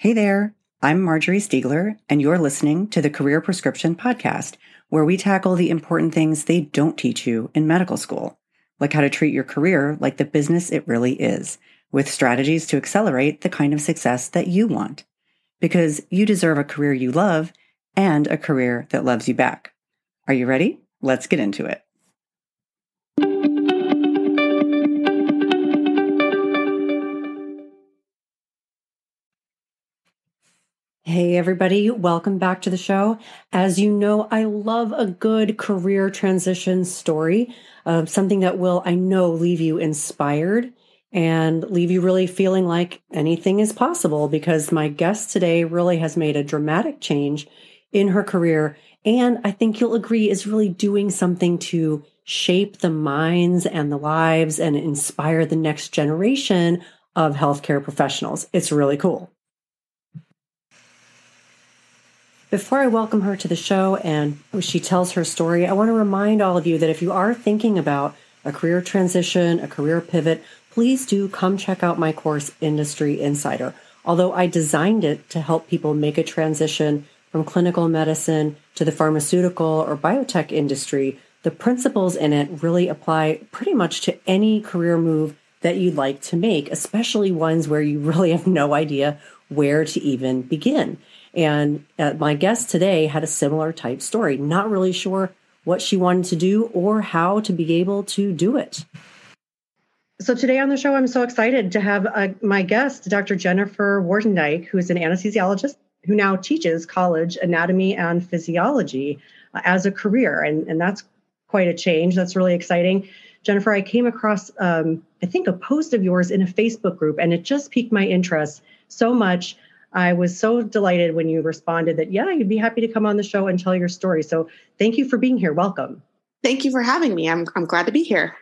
Hey there, I'm Marjorie Stiegler, and you're listening to the Career Prescription Podcast, where we tackle the important things they don't teach you in medical school, like how to treat your career like the business it really is, with strategies to accelerate the kind of success that you want. Because you deserve a career you love and a career that loves you back. Are you ready? Let's get into it. Hey, everybody, welcome back to the show. As you know, I love a good career transition story, uh, something that will, I know, leave you inspired and leave you really feeling like anything is possible because my guest today really has made a dramatic change in her career. And I think you'll agree is really doing something to shape the minds and the lives and inspire the next generation of healthcare professionals. It's really cool. Before I welcome her to the show and she tells her story, I want to remind all of you that if you are thinking about a career transition, a career pivot, please do come check out my course, Industry Insider. Although I designed it to help people make a transition from clinical medicine to the pharmaceutical or biotech industry, the principles in it really apply pretty much to any career move that you'd like to make, especially ones where you really have no idea where to even begin. And uh, my guest today had a similar type story, not really sure what she wanted to do or how to be able to do it. So today on the show, I'm so excited to have uh, my guest, Dr. Jennifer Wortendyke, who is an anesthesiologist who now teaches college anatomy and physiology uh, as a career. And, and that's quite a change. That's really exciting. Jennifer, I came across, um, I think, a post of yours in a Facebook group, and it just piqued my interest so much I was so delighted when you responded that, yeah, you'd be happy to come on the show and tell your story. So thank you for being here. Welcome. Thank you for having me. I'm, I'm glad to be here.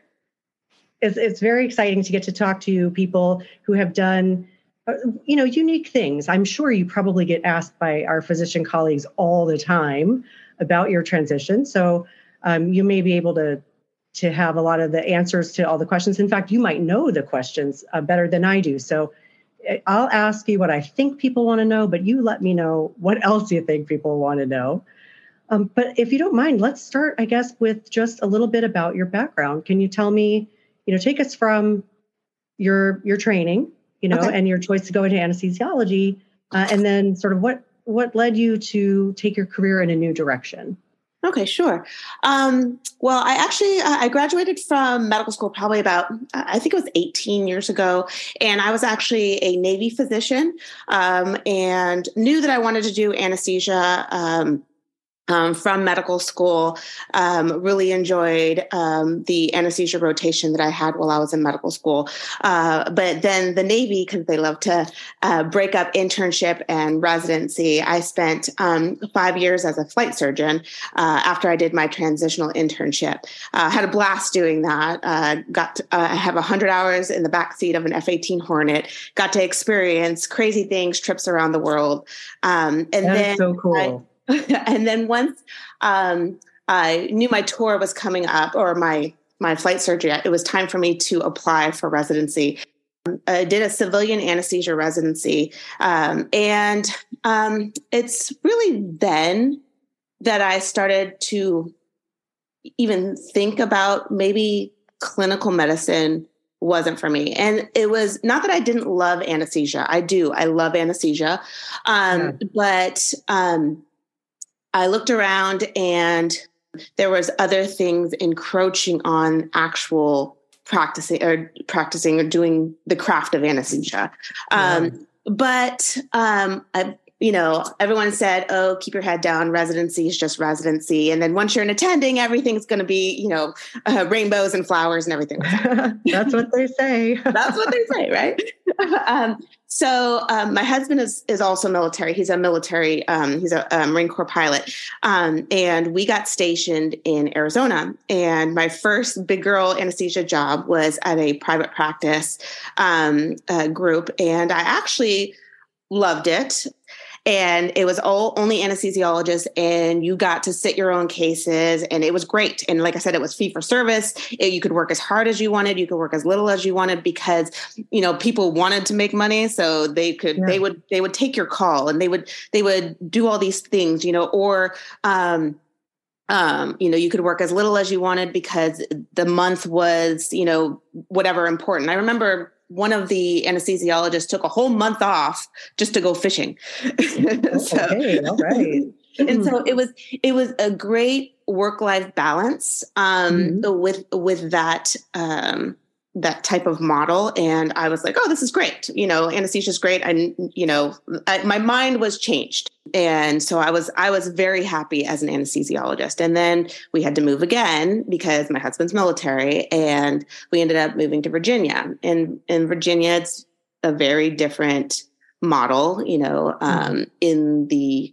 It's, it's very exciting to get to talk to people who have done uh, you know unique things i'm sure you probably get asked by our physician colleagues all the time about your transition so um, you may be able to to have a lot of the answers to all the questions in fact you might know the questions uh, better than i do so I'll ask you what I think people want to know, but you let me know what else you think people want to know. Um, but if you don't mind, let's start, I guess, with just a little bit about your background. Can you tell me, you know, take us from your your training, you know, okay. and your choice to go into anesthesiology, uh, and then sort of what what led you to take your career in a new direction? Okay, sure. Um, well, I actually uh, I graduated from medical school probably about I think it was 18 years ago, and I was actually a Navy physician um, and knew that I wanted to do anesthesia. Um, um, from medical school. Um, really enjoyed um, the anesthesia rotation that I had while I was in medical school. Uh, but then the Navy, because they love to uh, break up internship and residency, I spent um, five years as a flight surgeon uh, after I did my transitional internship. Uh, had a blast doing that. Uh, got to, uh, I have 100 hours in the back seat of an F 18 Hornet. Got to experience crazy things, trips around the world. Um, and that then so cool. I, and then once um, I knew my tour was coming up or my my flight surgery, it was time for me to apply for residency. I did a civilian anesthesia residency, um, and um, it's really then that I started to even think about maybe clinical medicine wasn't for me. And it was not that I didn't love anesthesia. I do. I love anesthesia. Um, yeah. But um, I looked around and there was other things encroaching on actual practicing or practicing or doing the craft of anesthesia. Um, yeah. But um, I, you know, everyone said, "Oh, keep your head down. Residency is just residency." And then once you're in attending, everything's going to be, you know, uh, rainbows and flowers and everything. That's what they say. That's what they say, right? um, so um, my husband is is also military. He's a military. Um, he's a, a, Marine Corps pilot, um, and we got stationed in Arizona. And my first big girl anesthesia job was at a private practice uh, group, and I actually loved it. And it was all only anesthesiologists, and you got to sit your own cases, and it was great. And like I said, it was fee for service. It, you could work as hard as you wanted, you could work as little as you wanted because you know people wanted to make money, so they could yeah. they would they would take your call and they would they would do all these things, you know, or um, um, you know, you could work as little as you wanted because the month was, you know, whatever important. I remember one of the anesthesiologists took a whole month off just to go fishing. so, okay, all right. and so it was it was a great work life balance um, mm-hmm. with with that um, that type of model and i was like oh this is great you know anesthesia is great and you know I, my mind was changed and so i was i was very happy as an anesthesiologist and then we had to move again because my husband's military and we ended up moving to virginia and in virginia it's a very different model you know um, mm-hmm. in the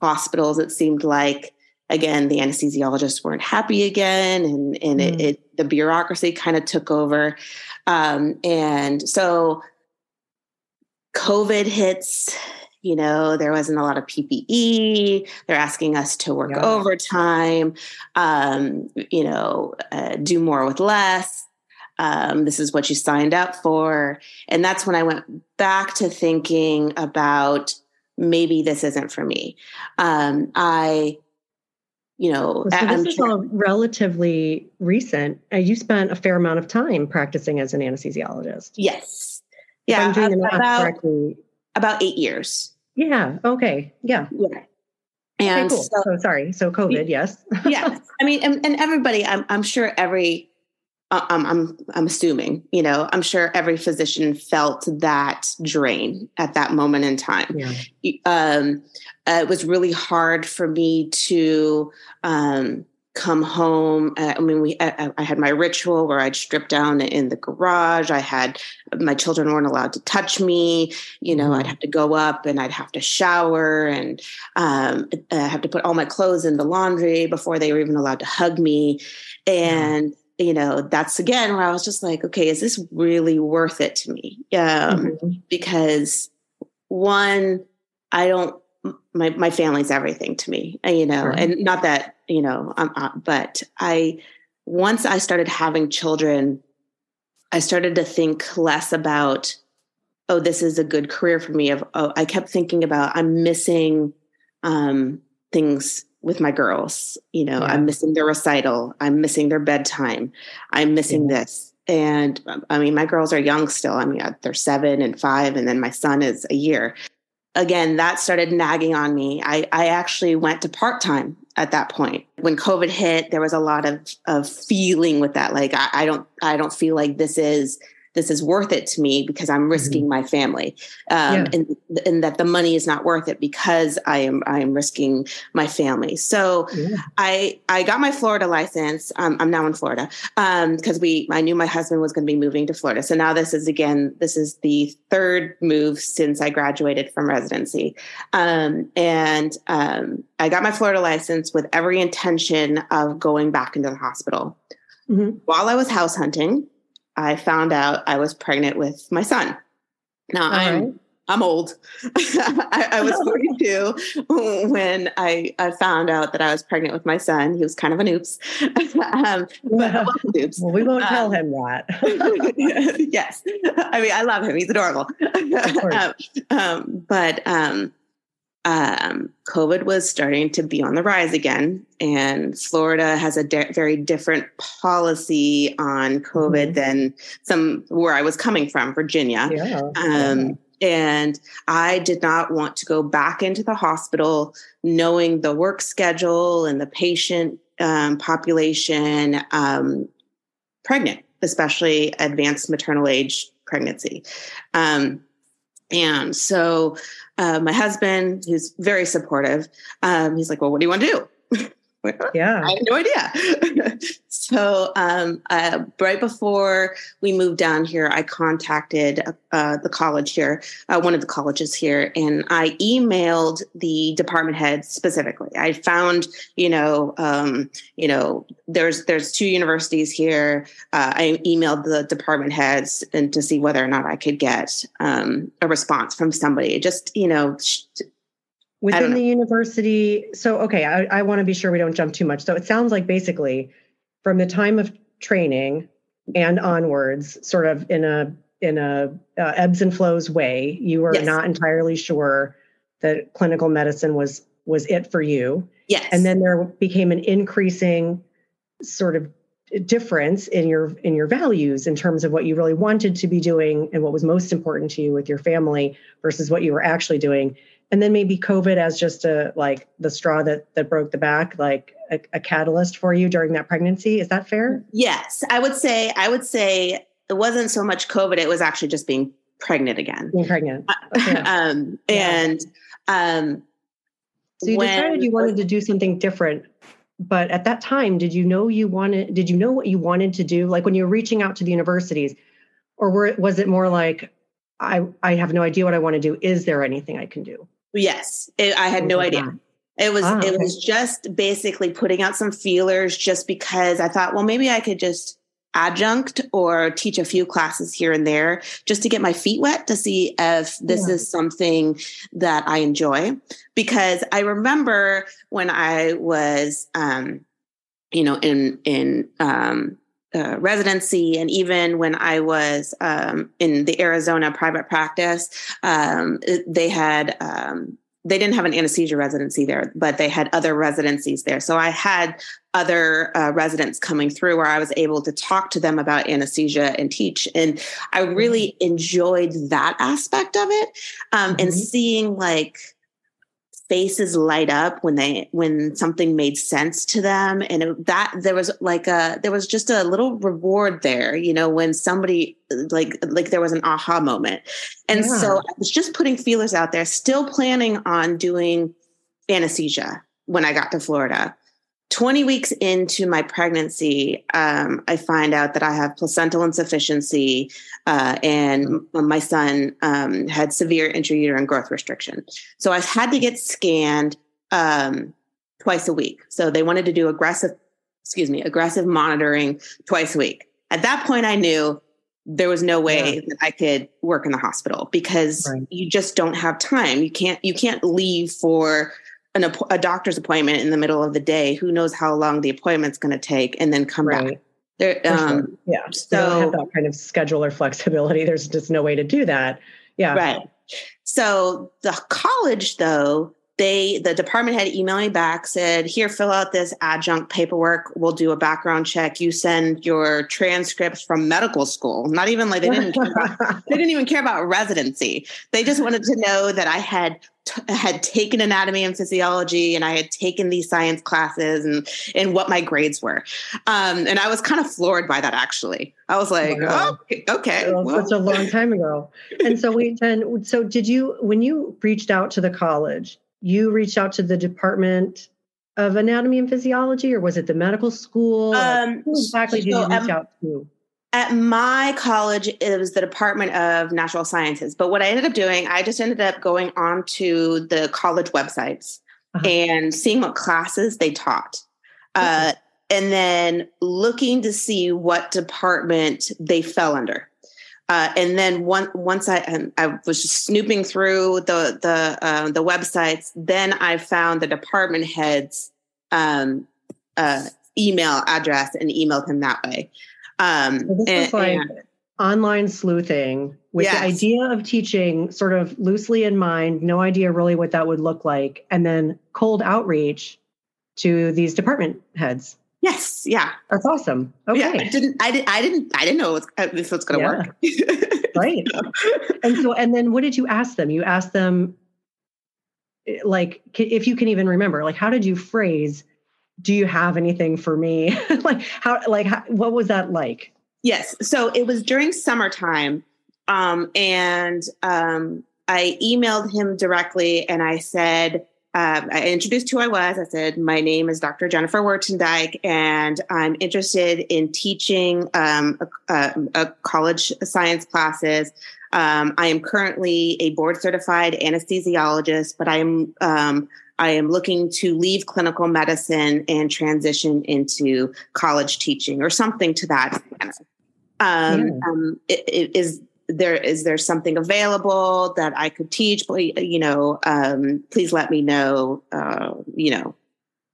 hospitals it seemed like again, the anesthesiologists weren't happy again, and and mm. it, it, the bureaucracy kind of took over, um, and so COVID hits. You know, there wasn't a lot of PPE. They're asking us to work yeah. overtime. Um, you know, uh, do more with less. Um, this is what you signed up for, and that's when I went back to thinking about maybe this isn't for me. Um, I you know, so this is all relatively recent. Uh, you spent a fair amount of time practicing as an anesthesiologist. Yes. Yeah. I'm doing about, correctly. About eight years. Yeah. Okay. Yeah. Yeah. And okay, cool. so, so, sorry. So COVID, yes. yes. I mean, and, and everybody, I'm, I'm sure every I'm, I'm, I'm assuming, you know, I'm sure every physician felt that drain at that moment in time. Yeah. Um, uh, it was really hard for me to um, come home. Uh, I mean, we I, I, had my ritual where I'd strip down in the garage. I had my children weren't allowed to touch me. You know, I'd mm-hmm. have to go up and I'd have to shower and um, I have to put all my clothes in the laundry before they were even allowed to hug me. And you know, that's again where I was just like, okay, is this really worth it to me? Um, mm-hmm. Because one, I don't, my my family's everything to me, uh, you know, and not that you know, I'm, uh, but I once I started having children, I started to think less about, oh, this is a good career for me. Of oh, I kept thinking about I'm missing um, things with my girls. You know, yeah. I'm missing their recital. I'm missing their bedtime. I'm missing yeah. this. And um, I mean, my girls are young still. I mean, uh, they're seven and five, and then my son is a year. Again, that started nagging on me. I, I actually went to part time at that point. When COVID hit, there was a lot of of feeling with that. Like I, I don't I don't feel like this is this is worth it to me because I'm risking mm-hmm. my family, um, yeah. and and that the money is not worth it because I am I am risking my family. So yeah. I I got my Florida license. Um, I'm now in Florida because um, we I knew my husband was going to be moving to Florida. So now this is again this is the third move since I graduated from residency, um, and um, I got my Florida license with every intention of going back into the hospital. Mm-hmm. While I was house hunting, I found out I was pregnant with my son. Now All I'm right. I'm old. I, I, was 42 when I, I found out that I was pregnant with my son. He was kind of an oops. um, but oops. Well, we won't um, tell him that. yes. I mean, I love him. He's adorable. um, um, but um, COVID was starting to be on the rise again, and Florida has a de- very different policy on COVID mm-hmm. than some where I was coming from, Virginia. Yeah. Um, and I did not want to go back into the hospital knowing the work schedule and the patient um, population um, pregnant, especially advanced maternal age pregnancy. Um, and so uh, my husband, who's very supportive, um, he's like, well, what do you want to do? yeah. I have no idea. so, um, uh, right before we moved down here, I contacted uh, the college here, uh, one of the colleges here, and I emailed the department heads specifically. I found, you know, um, you know, there's there's two universities here. Uh, I emailed the department heads and to see whether or not I could get um, a response from somebody. Just, you know. Sh- within the university. So, okay, I, I want to be sure we don't jump too much. So, it sounds like basically from the time of training and onwards, sort of in a in a uh, ebbs and flows way, you were yes. not entirely sure that clinical medicine was was it for you. Yes, and then there became an increasing sort of difference in your in your values in terms of what you really wanted to be doing and what was most important to you with your family versus what you were actually doing and then maybe covid as just a like the straw that that broke the back like a, a catalyst for you during that pregnancy. Is that fair? Yes. I would say i would say it wasn't so much covid it was actually just being pregnant again. Being pregnant. Uh, okay. um and um so you when, decided you wanted to do something different but at that time did you know you wanted did you know what you wanted to do? Like when you were reaching out to the universities or were, was it more like i i have no idea what i want to do. Is there anything i can do yes it, i had no idea that? it was it okay. was just basically putting out some feelers just because i thought well maybe i could just adjunct or teach a few classes here and there just to get my feet wet to see if this yeah. is something that I enjoy. Because I remember when I was, um, you know, in in um, uh, residency, and even when I was um, in the Arizona private practice, um, they had um, they didn't have an anesthesia residency there, but they had other residencies there. So I had other uh, residents coming through where I was able to talk to them about anesthesia and teach. And I really mm-hmm. enjoyed that aspect of it um, mm-hmm. and seeing like faces light up when they when something made sense to them. And it, that there was like a there was just a little reward there you know when somebody like like there was an aha moment. And yeah. so i was just putting feelers out there still planning on doing anesthesia when i got to florida 20 weeks into my pregnancy, um, I find out that I have placental insufficiency uh, and my son um, had severe intrauterine growth restriction. So I had to get scanned um, twice a week. So they wanted to do aggressive, excuse me, aggressive monitoring twice a week. At that point, I knew there was no way yeah. that I could work in the hospital because right. you just don't have time. You can't you can't leave for an, a doctor's appointment in the middle of the day. Who knows how long the appointment's going to take, and then come right. back. There, um, sure. Yeah. So have that kind of schedule or flexibility. There's just no way to do that. Yeah. Right. So the college, though, they the department had emailed me back said here fill out this adjunct paperwork. We'll do a background check. You send your transcripts from medical school. Not even like they didn't about, they didn't even care about residency. They just wanted to know that i had t- had taken anatomy and physiology and i had taken these science classes and and what my grades were. Um, and i was kind of floored by that actually. I was like oh, okay well, well. that's a long time ago. And so we then so did you when you reached out to the college you reached out to the department of anatomy and physiology or was it the medical school? Um, who exactly so did you reach out to? at my college it was the department of natural sciences. But what i ended up doing i just ended up going on to the college websites uh-huh. and seeing what classes they taught. Uh, and then looking to see what department they fell under uh, and then one, once I I was just snooping through the the uh, the websites, then I found the department head's um, uh, email address and emailed him that way. Um, this and, like and, online sleuthing with yes. the idea of teaching sort of loosely in mind, no idea really what that would look like, and then cold outreach to these department heads. Yes. Yeah. That's awesome. Okay. Yeah, I didn't, I didn't, I didn't, I didn't know it was, this was going to yeah. work. right. And so, and then what did you ask them? You asked them, eh, like, if you can even remember, like, how did you phrase, do you have anything for me? like, how, like, how, what was that like? Yes. So it was during summertime. Um, and, um, I emailed him directly and I said, um, I introduced who I was. I said, My name is Dr. Jennifer Wortendyke, and I'm interested in teaching um, a, a, a college science classes. Um, I am currently a board certified anesthesiologist, but I am um, I am looking to leave clinical medicine and transition into college teaching or something to that. Um, yeah. Um, it, it is there is there something available that I could teach? But you know, um, please let me know. Uh, you know,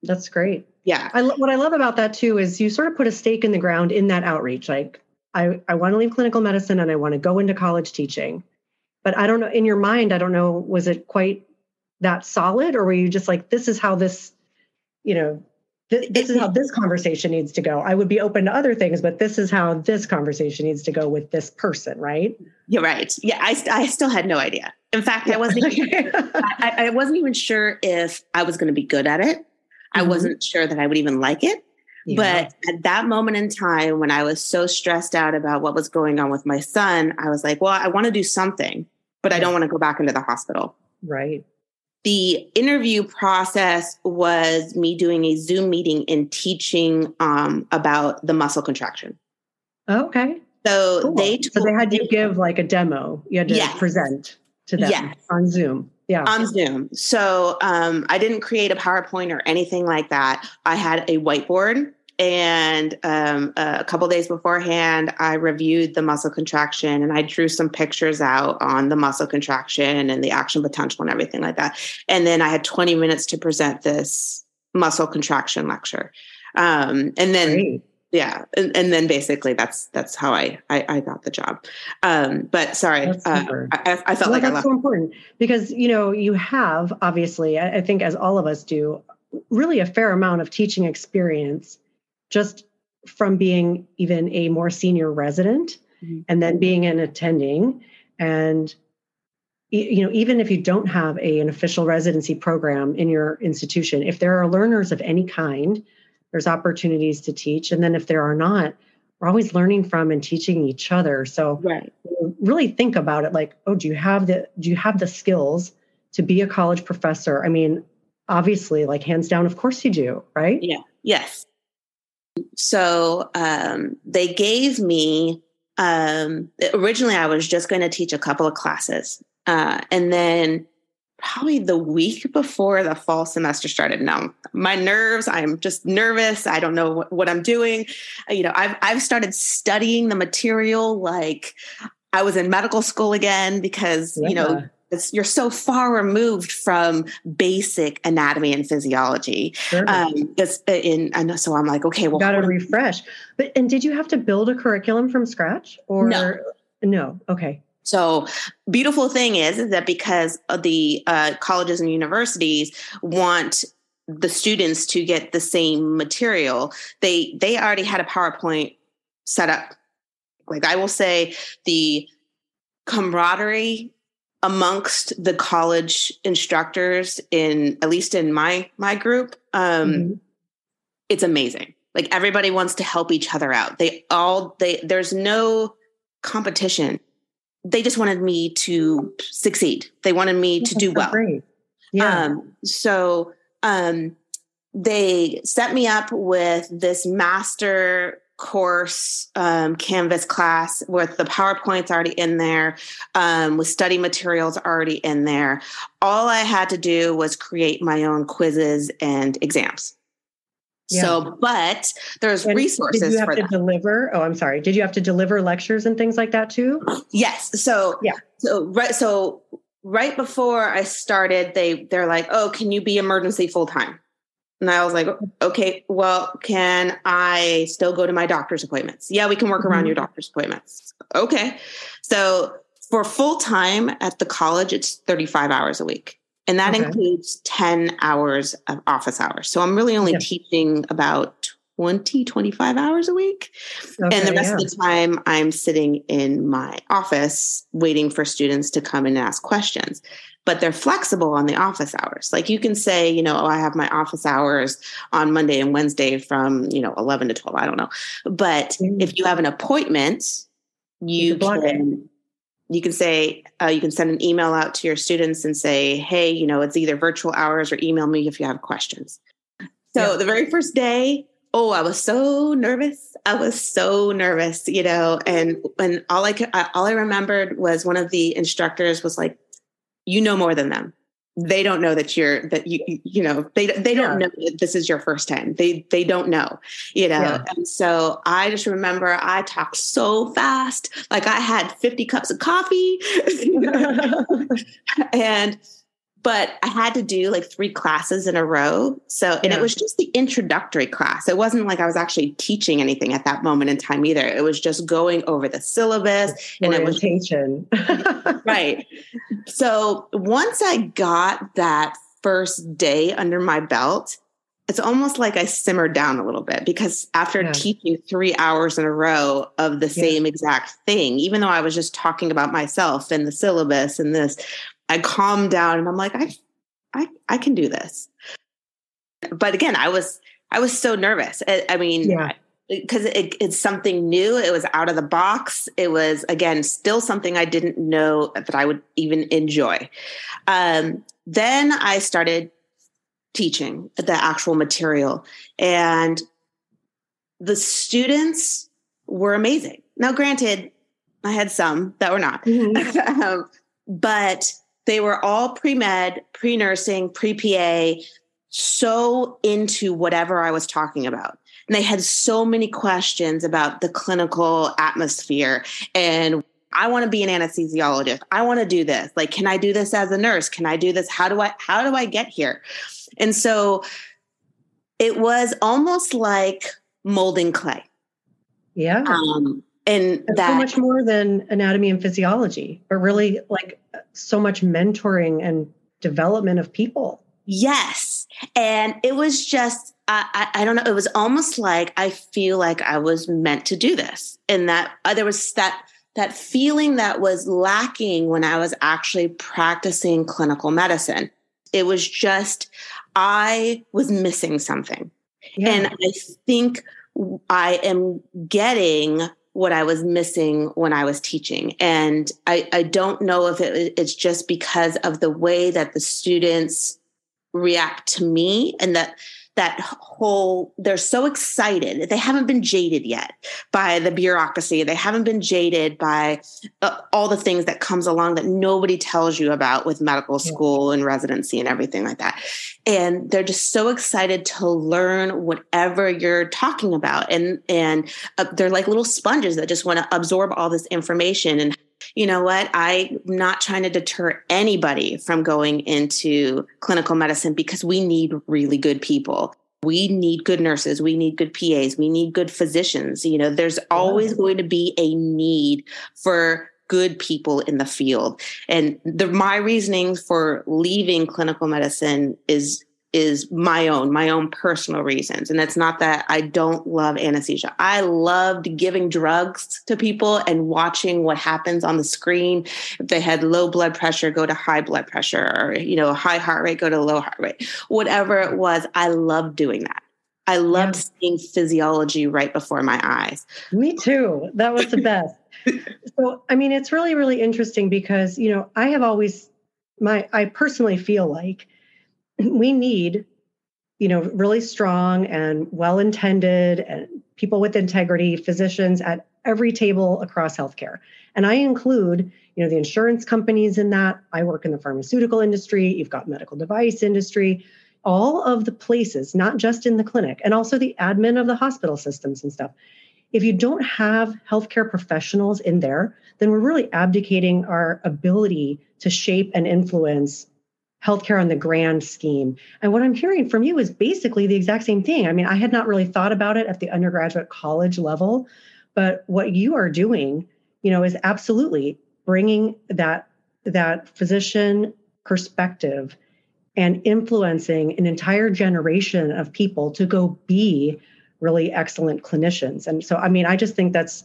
that's great. Yeah. I, what I love about that too is you sort of put a stake in the ground in that outreach. Like, I, I want to leave clinical medicine and I want to go into college teaching. But I don't know, in your mind, I don't know, was it quite that solid or were you just like, this is how this, you know, th- this is how this conversation needs to go? I would be open to other things, but this is how this conversation needs to go with this person, right? You're right. Yeah, I, I still had no idea. In fact, I wasn't even, I, I wasn't even sure if I was going to be good at it. I mm-hmm. wasn't sure that I would even like it. Yeah. But at that moment in time, when I was so stressed out about what was going on with my son, I was like, well, I want to do something, but I don't want to go back into the hospital. Right. The interview process was me doing a Zoom meeting and teaching um, about the muscle contraction. Okay. So cool. they so they had you give like a demo. You had to yes. present to them yes. on Zoom yeah on zoom so um, i didn't create a powerpoint or anything like that i had a whiteboard and um, a couple days beforehand i reviewed the muscle contraction and i drew some pictures out on the muscle contraction and the action potential and everything like that. And then i had 20 minutes to present this muscle contraction lecture. Um, and then Great. Yeah and, and, then basically that's that's how I, I i, got the job. Um but sorry uh, I, I, felt well, like that's so important because you know you have obviously I, I, think as all of us do really a fair amount of teaching experience just from being even a more senior resident mm-hmm. and then being an attending. And you know even if you don't have a, an official residency program in your institution if there are learners of any kind there's opportunities to teach. And then if there are not we're always learning from and teaching each other. So right. really think about it like oh do you have the do you have the skills to be a college professor? I mean obviously like hands down of course you do right? Yeah. Yes so um, they gave me um, originally i was just going to teach a couple of classes uh, and then probably the week before the fall semester started. Now, my nerves, I'm just nervous. I don't know what, what, I'm doing. You know, I've I've started studying the material like I was in medical school again because, yeah. you know, you're so far removed from basic anatomy and physiology. Sure. Um, uh, in, and so I'm like, okay, well, got to refresh. But and did you have to build a curriculum from scratch or no? No. Okay. So, beautiful thing is, is that because the uh, colleges and universities want the students to get the same material, they they already had a PowerPoint set up. Like I will say, the camaraderie amongst the college instructors in at least in my my group um mm-hmm. it's amazing like everybody wants to help each other out they all they there's no competition they just wanted me to succeed. They wanted me to do well. Great. Yeah. Um, so um, they set me up with this master course um, canvas class with the powerpoints already in there um, with study materials already in there all i had to do was create my own quizzes and exams yeah. So, but there's and resources did you have for to that. deliver. Oh, I'm sorry. Did you have to deliver lectures and things like that too? Yes. So yeah. So right. So right before I started, they they're like, "Oh, can you be emergency full time?" And I was like, "Okay, well, can I still go to my doctor's appointments?" Yeah, we can work mm-hmm. around your doctor's appointments. Okay. So for full time at the college, it's 35 hours a week. And that okay. includes 10 hours of office hours. So I'm really only teaching about 20, 25 hours a week. Okay, and the rest yeah. of the time, I'm sitting in my office waiting for students to come and ask questions. But they're flexible on the office hours. Like you can say, you know, oh, I have my office hours on Monday and Wednesday from, you know, 11 to 12. I don't know. But mm-hmm. if you have an appointment, you, can you can say uh, you can send an email out to your students and say hey you know it's either virtual hours or email me if you have questions so yeah. the very first day oh i was so nervous i was so nervous you know and and all i could all i remembered was one of the instructors was like you know more than them. They don't know that you're that you you know they they don't yeah. know that this is your first time. They they don't know you know? Yeah. and so i just remember i talked so fast. Like i had 50 cups of coffee. And but I had to do like three classes in a row. So, and yeah. it was just the introductory class. It wasn't like I was actually teaching anything at that moment in time either. It was just going over the syllabus and it was right. So, once I got that first day under my belt, it's almost like I simmered down a little bit because after yeah. teaching three hours in a row of the yeah. same exact thing, even though I was just talking about myself and the syllabus and this, I calmed down and I'm like, I, I, I can do this. But again, I was, I was so nervous. I, I mean, yeah because it, it's something new. It was out of the box. It was again still something I didn't know that I would even enjoy. Um, then I started teaching the actual material, and the students were amazing. Now, granted, I had some that were not, mm-hmm. um, but they were all pre med, pre nursing, pre PA, so into whatever I was talking about. And they had so many questions about the clinical atmosphere and I want to be an anesthesiologist. I want to do this. Like, can I do this as a nurse? Can I do this? How do I how do I get here? And so it was almost like molding clay. Yeah. Um, and That's that so much more than anatomy and physiology, but really like so much mentoring and development of people. Yes. And it was just, I, I, I, don't know, it was almost like I feel like I was meant to do this. And that uh, there was that that feeling that was lacking when I was actually practicing clinical medicine. It was just, I was missing something. Yeah. And I think I am getting what I was missing when I was teaching. And I, I don't know if it, it's just because of the way that the students react to me and that that whole they're so excited they haven't been jaded yet by the bureaucracy. They haven't been jaded by uh, all the things that comes along that nobody tells you about with medical school and residency and everything like that. And they're just so excited to learn whatever you're talking about. And and uh, they're like little sponges that just want to absorb all this information and you know what? I'm not trying to deter anybody from going into clinical medicine because we need really good people. We need good nurses. We need good PAs. We need good physicians. You know, there's always going to be a need for good people in the field. And the, my reasoning for leaving clinical medicine is is my own, my own personal reasons. And it's not that I don't love anesthesia. I loved giving drugs to people and watching what happens on the screen. If they had low blood pressure, go to high blood pressure, or, you know, high heart rate, go to low heart rate. Whatever it was, I loved doing that. I loved yeah. seeing physiology right before my eyes. Me too. That was the best. so, I mean, it's really, really interesting because, you know, I have always, my, I personally feel like we need you know really strong and well intended and people with integrity physicians at every table across healthcare. And i include you know the insurance companies in that. I work in the pharmaceutical industry. You've got medical device industry. All of the places not just in the clinic and also the admin of the hospital systems and stuff. If you don't have healthcare professionals in there then we're really abdicating our ability to shape and influence healthcare on the grand scheme. And what I'm hearing from you is basically the exact same thing. I mean, I had not really thought about it at the undergraduate college level, but what you are doing, you know, is absolutely bringing that that physician perspective and influencing an entire generation of people to go be really excellent clinicians. And so I mean, I just think that's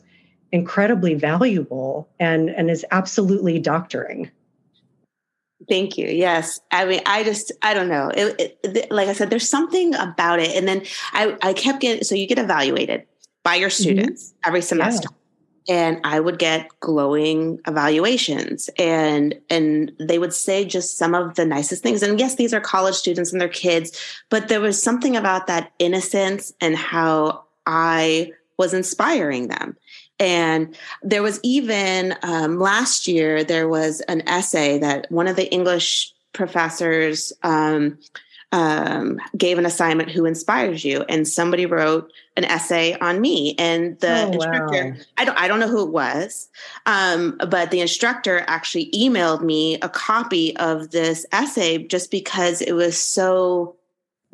incredibly valuable and and is absolutely doctoring. Thank you. Yes. I mean, I just, I don't know. It, it, like I said, there's something about it. And then I, I kept getting, so you get evaluated by your mm-hmm. students mm-hmm. every semester. Yeah. And I would get glowing evaluations and, and they would say just some of the nicest things. And yes, these are college students and their kids, but there was something about that innocence and how I was inspiring them. And there was even um, last year, there was an essay that one of the English professors um, um, gave an assignment who inspires you and somebody wrote an essay on me and the Oh, instructor wow. i don't i don't know who it was um, but the instructor actually emailed me a copy of this essay just because it was so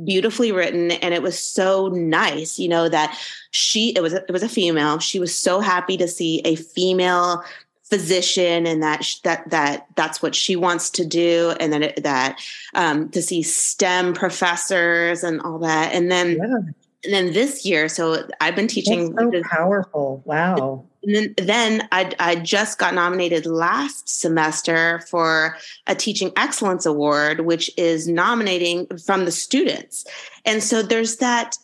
beautifully written and it was so nice you know that she it was it was a female. She was so happy to see a female physician and that that that that's what she wants to do and then that um, to see STEM professors and all that. And then Yeah, and then this year so I've been teaching that's so this- powerful. Wow. and then, then I, I just got nominated last semester for a Teaching Excellence Award, which is nominating from the students. And so there's that.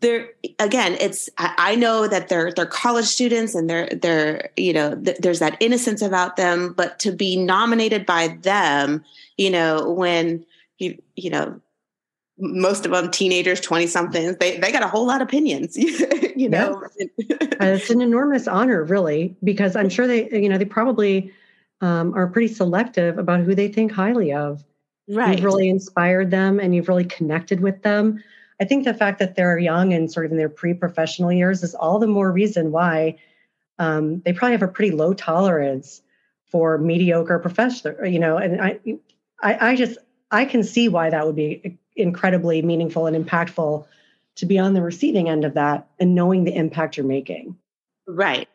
There again, it's I, I know that they're they're college students and they're they're you know th- there's that innocence about them, but to be nominated by them, you know, when you you know most of them teenagers 20 somethings they they got a whole lot of opinions you know Uh, it's an enormous honor, really, because I'm sure they, you know, they probably um, are pretty selective about who they think highly of. right You've really inspired them and you've really connected with them. I think the fact that they're young and sort of in their pre-professional years is all the more reason why um, they probably have a pretty low tolerance for mediocre professor. You know, and I, I, I just I can see why that would be incredibly meaningful and impactful to be on the receiving end of that and knowing the impact you're making. Right.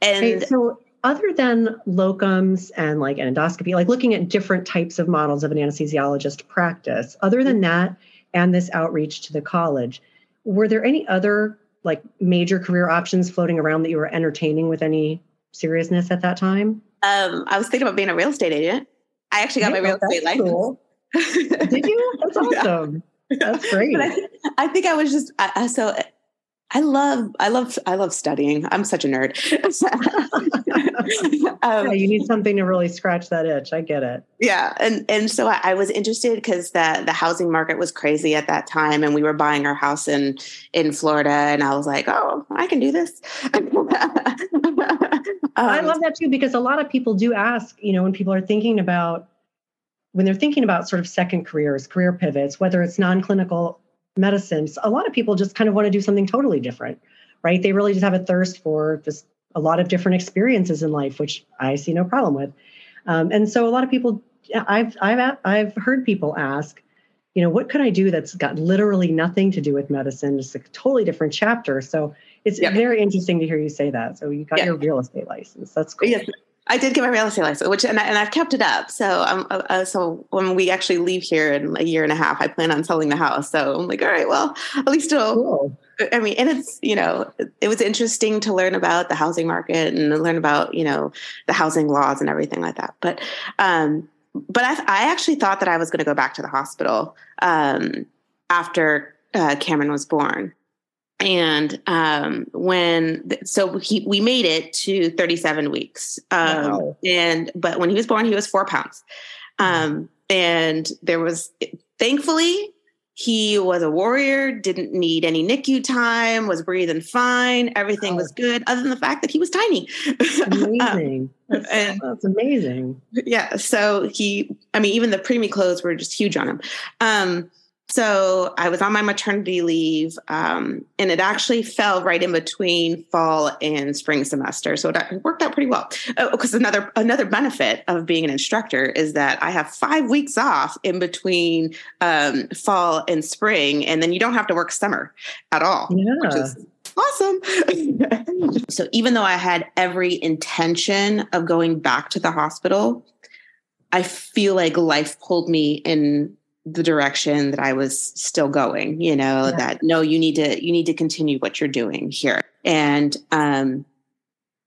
And so other than locums and like endoscopy, like looking at different types of models of an anesthesiologist practice, other than that and this outreach to the college, were there any other like major career options floating around that you were entertaining with any seriousness at that time? um, I was thinking about being a real estate agent. I actually got my real estate license. Did you? That's Yeah. awesome. That's great. But I, I think I was just I, I- so I love I love I love studying. I'm such a nerd. Yeah, um, you need something to really scratch that itch. I get it. yeah, and and so I, I was interested because the the housing market was crazy at that time, and we were buying our house in in Florida, and I was like, oh, I can do this. I Um, love that too because a lot of people do ask, you know, when people are thinking about when they're thinking about sort of second careers, career pivots, whether it's non-clinical medicine, a lot of people just kind of want to do something totally different, right? They really just have a thirst for just a lot of different experiences in life, which I see no problem with. Um, and so a lot of people, I've I've I've heard people ask, you know, what could I do that's got literally nothing to do with medicine, It's a totally different chapter. So it's Yeah. very interesting to hear you say that. So you got Yeah. your real estate license. That's cool. Yes, I did get my real estate license, which and, I, and I've kept it up. So um, uh, so when we actually leave here in a year and a half, I plan on selling the house. So I'm like, all right, well, at least it'll. Cool. I mean, and it's you know, it was interesting to learn about the housing market and learn about you know the housing laws and everything like that. But um, but I, I actually thought that I was going to go back to the hospital um, after uh, Cameron was born. And um, when so he we made it to 37 weeks, um, Wow. and but when he was born, he was four pounds, um, and there was thankfully he was a warrior, didn't need any NICU time, was breathing fine, everything Wow. was good, other than the fact that he was tiny. Um, Amazing. That's, and- that's amazing. yeah so he i mean even the preemie clothes were just huge on him um so i was on my maternity leave um and it actually fell right in between fall and spring semester so it worked out pretty well because another another benefit of being an instructor is that i have five weeks off in between um fall and spring and then you don't have to work summer at all which Yeah. is awesome. so even though I had every intention of going back to the hospital, I feel like life pulled me in the direction that I was still going, you know, Yeah. that no, you need to you need to continue what you're doing here. And um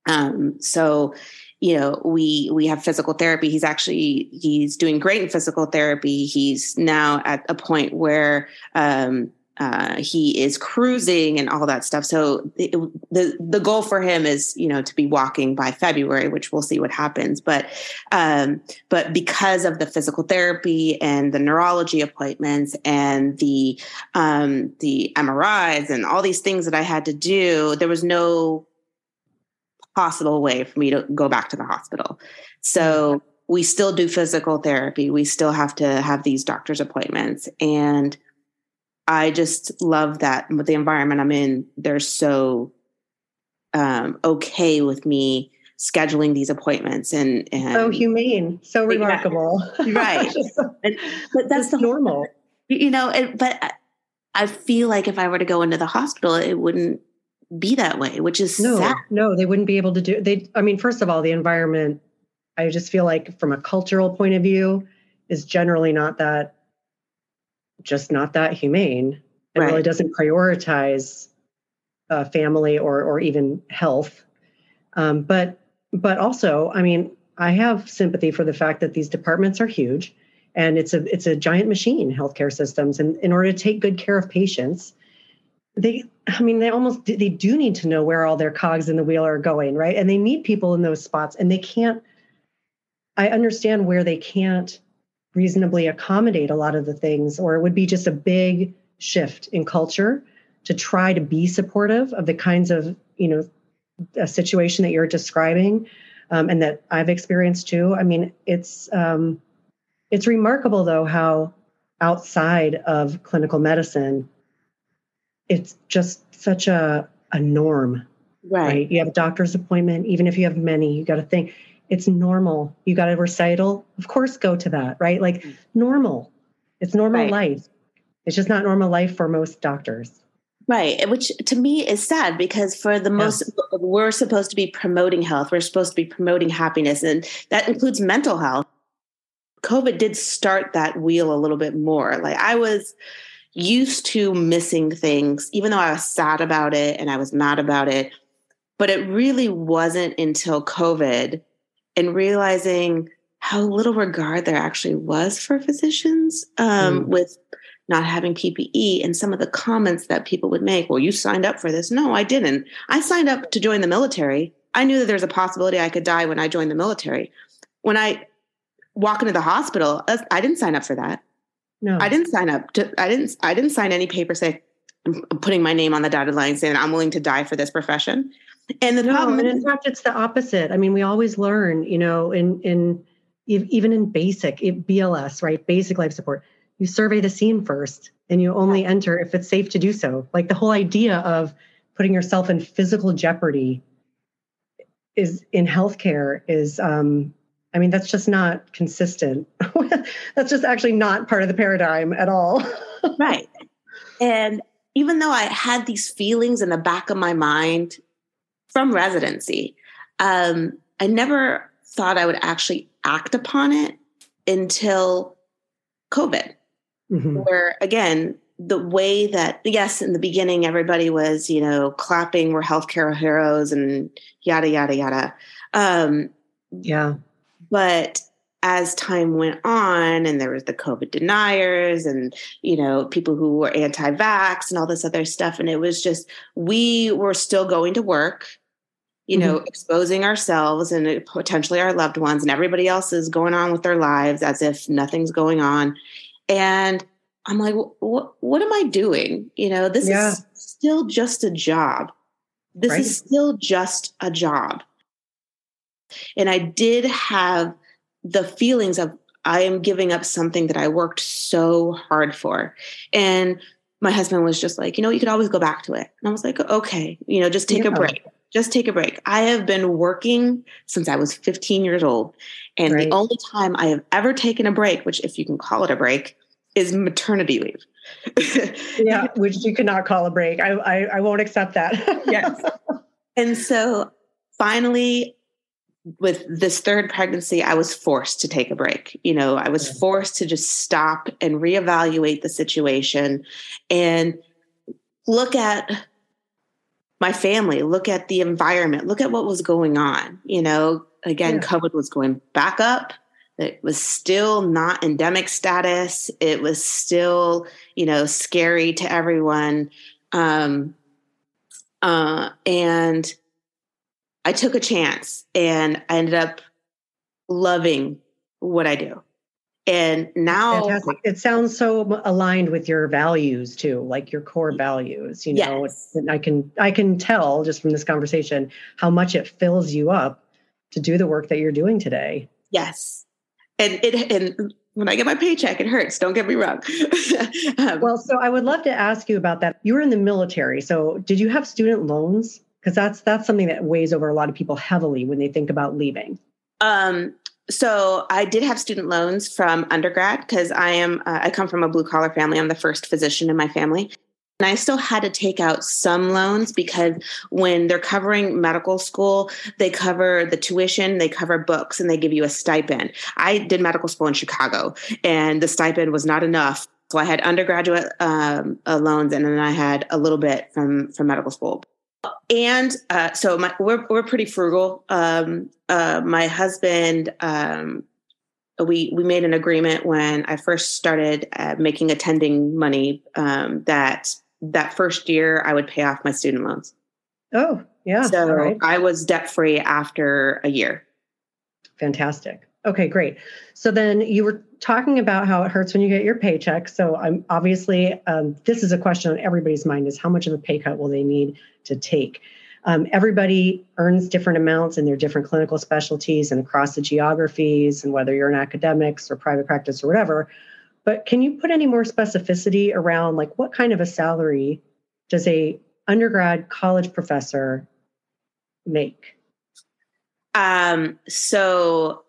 um so you know we we have physical therapy he's actually he's doing great in physical therapy he's now at a point where um uh, he is cruising and all that stuff. So it, the the goal for him is, you know, to be walking by February, which we'll see what happens. But um, but because of the physical therapy and the neurology appointments and the um, the MRIs and all these things that I had to do, there was no possible way for me to go back to the hospital. So we still do physical therapy. We still have to have these doctor's appointments. And I just love that with the environment I'm in, they're so um, okay with me scheduling these appointments and, and so humane, so remarkable. Right. and, but that's the, normal. You know, it, but I feel like if I were to go into the hospital, it wouldn't be that way, which is no, sad. no, they wouldn't be able to do. They, I mean, first of all, the environment. I just feel like, from a cultural point of view, is generally not that, just not that humane. It right. really doesn't prioritize uh, family or or even health. Um, but but also, I mean, I have sympathy for the fact that these departments are huge, and it's a it's a giant machine, healthcare systems, and in order to take good care of patients, they i mean they almost they do need to know where all their cogs in the wheel are going right and they need people in those spots and they can't i understand where they can't reasonably accommodate a lot of the things or it would be just a big shift in culture to try to be supportive of the kinds of you know a situation that you're describing um, and that i've experienced too i mean it's um, it's remarkable though how outside of clinical medicine it's just such a a norm right, right? you have a doctor's appointment even if you have many you got to think it's normal you got a recital of course go to that right like mm. normal it's normal right. life it's just not normal life for most doctors right which to me is sad because for the yeah. most we're supposed to be promoting health we're supposed to be promoting happiness and that includes mental health covid did start that wheel a little bit more like i was used to missing things, even though I was sad about it and I was mad about it. But it really wasn't until COVID and realizing how little regard there actually was for physicians um, mm. with not having PPE and some of the comments that people would make. Well, you signed up for this. No, I didn't. I signed up to join the military. I knew that there's a possibility I could die when I joined the military. When I walk into the hospital, I didn't sign up for that. No, I didn't sign up to. I didn't. I didn't sign any paper saying I'm putting my name on the dotted line saying I'm willing to die for this profession. And the no, problem, and in fact, it's the opposite. I mean, we always learn, you know, in in even in basic BLS, right, basic life support, you survey the scene first, and you only enter if it's safe to do so. Like the whole idea of putting yourself in physical jeopardy is in healthcare is um, I mean, that's just not consistent. that's just actually not part of the paradigm at all. right. And even though I had these feelings in the back of my mind from residency, um, I never thought I would actually act upon it until COVID, mm-hmm. where again, the way that, yes, in the beginning, everybody was, you know, clapping, we're healthcare heroes and yada, yada, yada. Um, yeah but as time went on and there was the covid deniers and you know people who were anti-vax and all this other stuff and it was just we were still going to work you know mm-hmm. exposing ourselves and potentially our loved ones and everybody else is going on with their lives as if nothing's going on and i'm like what what am i doing you know this yeah. is still just a job this right. is still just a job and I did have the feelings of, I am giving up something that I worked so hard for. And my husband was just like, you know, you could always go back to it. And I was like, okay, you know, just take yeah. a break. Just take a break. I have been working since I was 15 years old. And right. the only time I have ever taken a break, which, if you can call it a break, is maternity leave. yeah, which you cannot call a break. I, I, I won't accept that. yes. And so finally, with this third pregnancy, I was forced to take a break. You know, I was forced to just stop and reevaluate the situation and look at my family, look at the environment, look at what was going on. You know, again, yeah. COVID was going back up. It was still not endemic status. It was still, you know, scary to everyone. Um, uh, and I took a chance and I ended up loving what I do. And now Fantastic. it sounds so aligned with your values too, like your core values, you know. Yes. And I can I can tell just from this conversation how much it fills you up to do the work that you're doing today. Yes. and it and when I get my paycheck, it hurts. Don't get me wrong. um, well, so I would love to ask you about that. You were in the military, so did you have student loans? Because that's that's something that weighs over a lot of people heavily when they think about leaving. Um, so I did have student loans from undergrad because I am uh, I come from a blue collar family. I'm the first physician in my family. And I still had to take out some loans because when they're covering medical school, they cover the tuition, they cover books, and they give you a stipend. I did medical school in Chicago, and the stipend was not enough. So I had undergraduate um, uh, loans, and then I had a little bit from from medical school. And uh, so my, we're we're pretty frugal. Um, uh, my husband um, we we made an agreement when I first started uh, making attending money um, that that first year I would pay off my student loans. Oh, yeah. So right. I was debt free after a year. Fantastic. Okay, great. So then you were talking about how it hurts when you get your paycheck. So I'm obviously um, this is a question on everybody's mind: is how much of a pay cut will they need to take? Um, everybody earns different amounts in their different clinical specialties and across the geographies, and whether you're in academics or private practice or whatever. But can you put any more specificity around like what kind of a salary does a undergrad college professor make? Um, so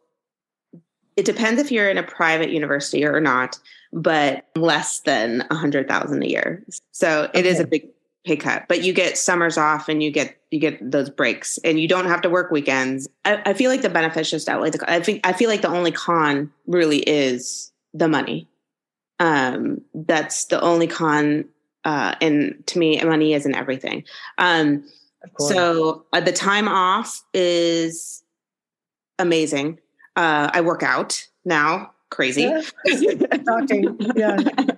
it depends if you're in a private university or not, but less than a hundred thousand a year. So it okay. is a big pay cut, but you get summers off and you get you get those breaks and you don't have to work weekends. I, I feel like the benefits just outweigh the. I think I feel like the only con really is the money um, that's the only con uh, and to me money isn't everything um, so uh, the time off is amazing uh, i work out now crazy yeah.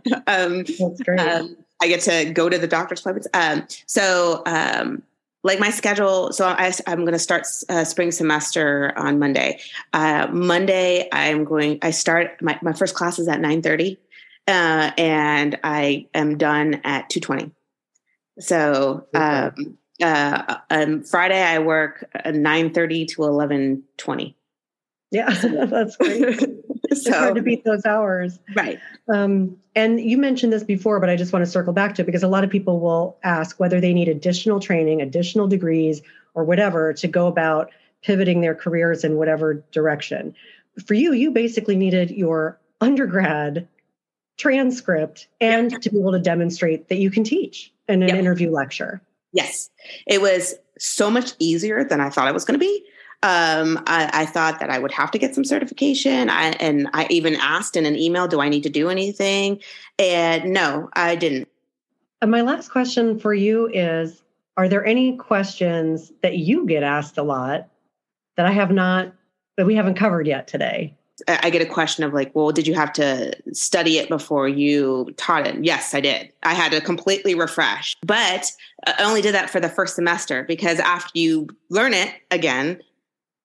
yeah. um, that's great um, i get to go to the doctor's appointments um, so um, like my schedule so I, am going to start uh, spring semester on monday uh, monday i'm going i start my, my first class is at 9:30, uh, and I am done at two twenty. So um, uh, um, Friday I work nine thirty to eleven twenty. Yeah, that's great. so, it's hard to beat those hours, right? Um, and you mentioned this before, but I just want to circle back to it because a lot of people will ask whether they need additional training, additional degrees, or whatever to go about pivoting their careers in whatever direction. For you, you basically needed your undergrad transcript and yep. to be able to demonstrate that you can teach in an yep. interview lecture. Yes, it was so much easier than I thought it was going to be. Um, I, I, thought that I would have to get some certification. I, and I even asked in an email, do I need to do anything? And no, I didn't. And my last question for you is Are there any questions that you get asked a lot that I have not, that we haven't covered yet today? I get a question of like, well, did you have to study it before you taught it? Yes, I did. I had to completely refresh, but I only did that for the first semester because after you learn it again,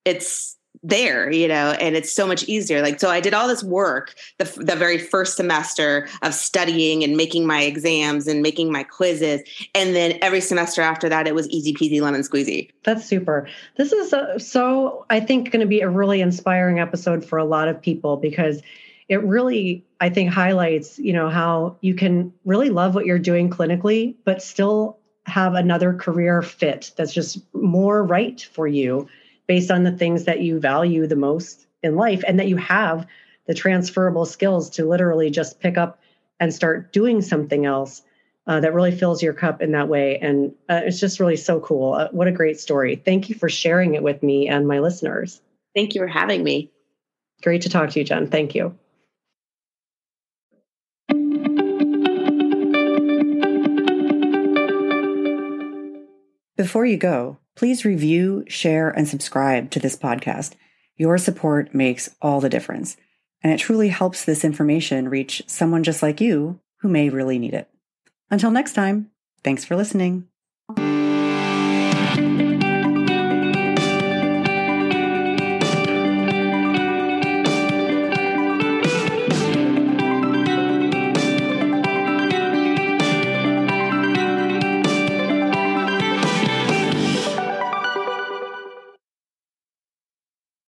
it's there, you know, and it's so much easier. Like, so I did all this work the, the very first semester of studying and making my exams and making my quizzes. And then every semester after that, it was easy peasy lemon squeezy. That's super. This is a, so, I think, going to be a really inspiring episode for a lot of people because it really, I think, highlights, you know, how you can really love what you're doing clinically, but still have another career fit that's just more right for you based on the things that you value the most in life and that you have the transferable skills to literally just pick up and start doing something else uh, that really fills your cup in that way. And uh, it's just really so cool. Uh, what a great story. Thank you for sharing it with me and my listeners. Thank you for having me. Great to talk to you, Jen. Thank you. Before you go, Please review, share, and subscribe to this podcast. Your support makes all the difference, and it truly helps this information reach someone just like you who may really need it. Until next time, thanks for listening.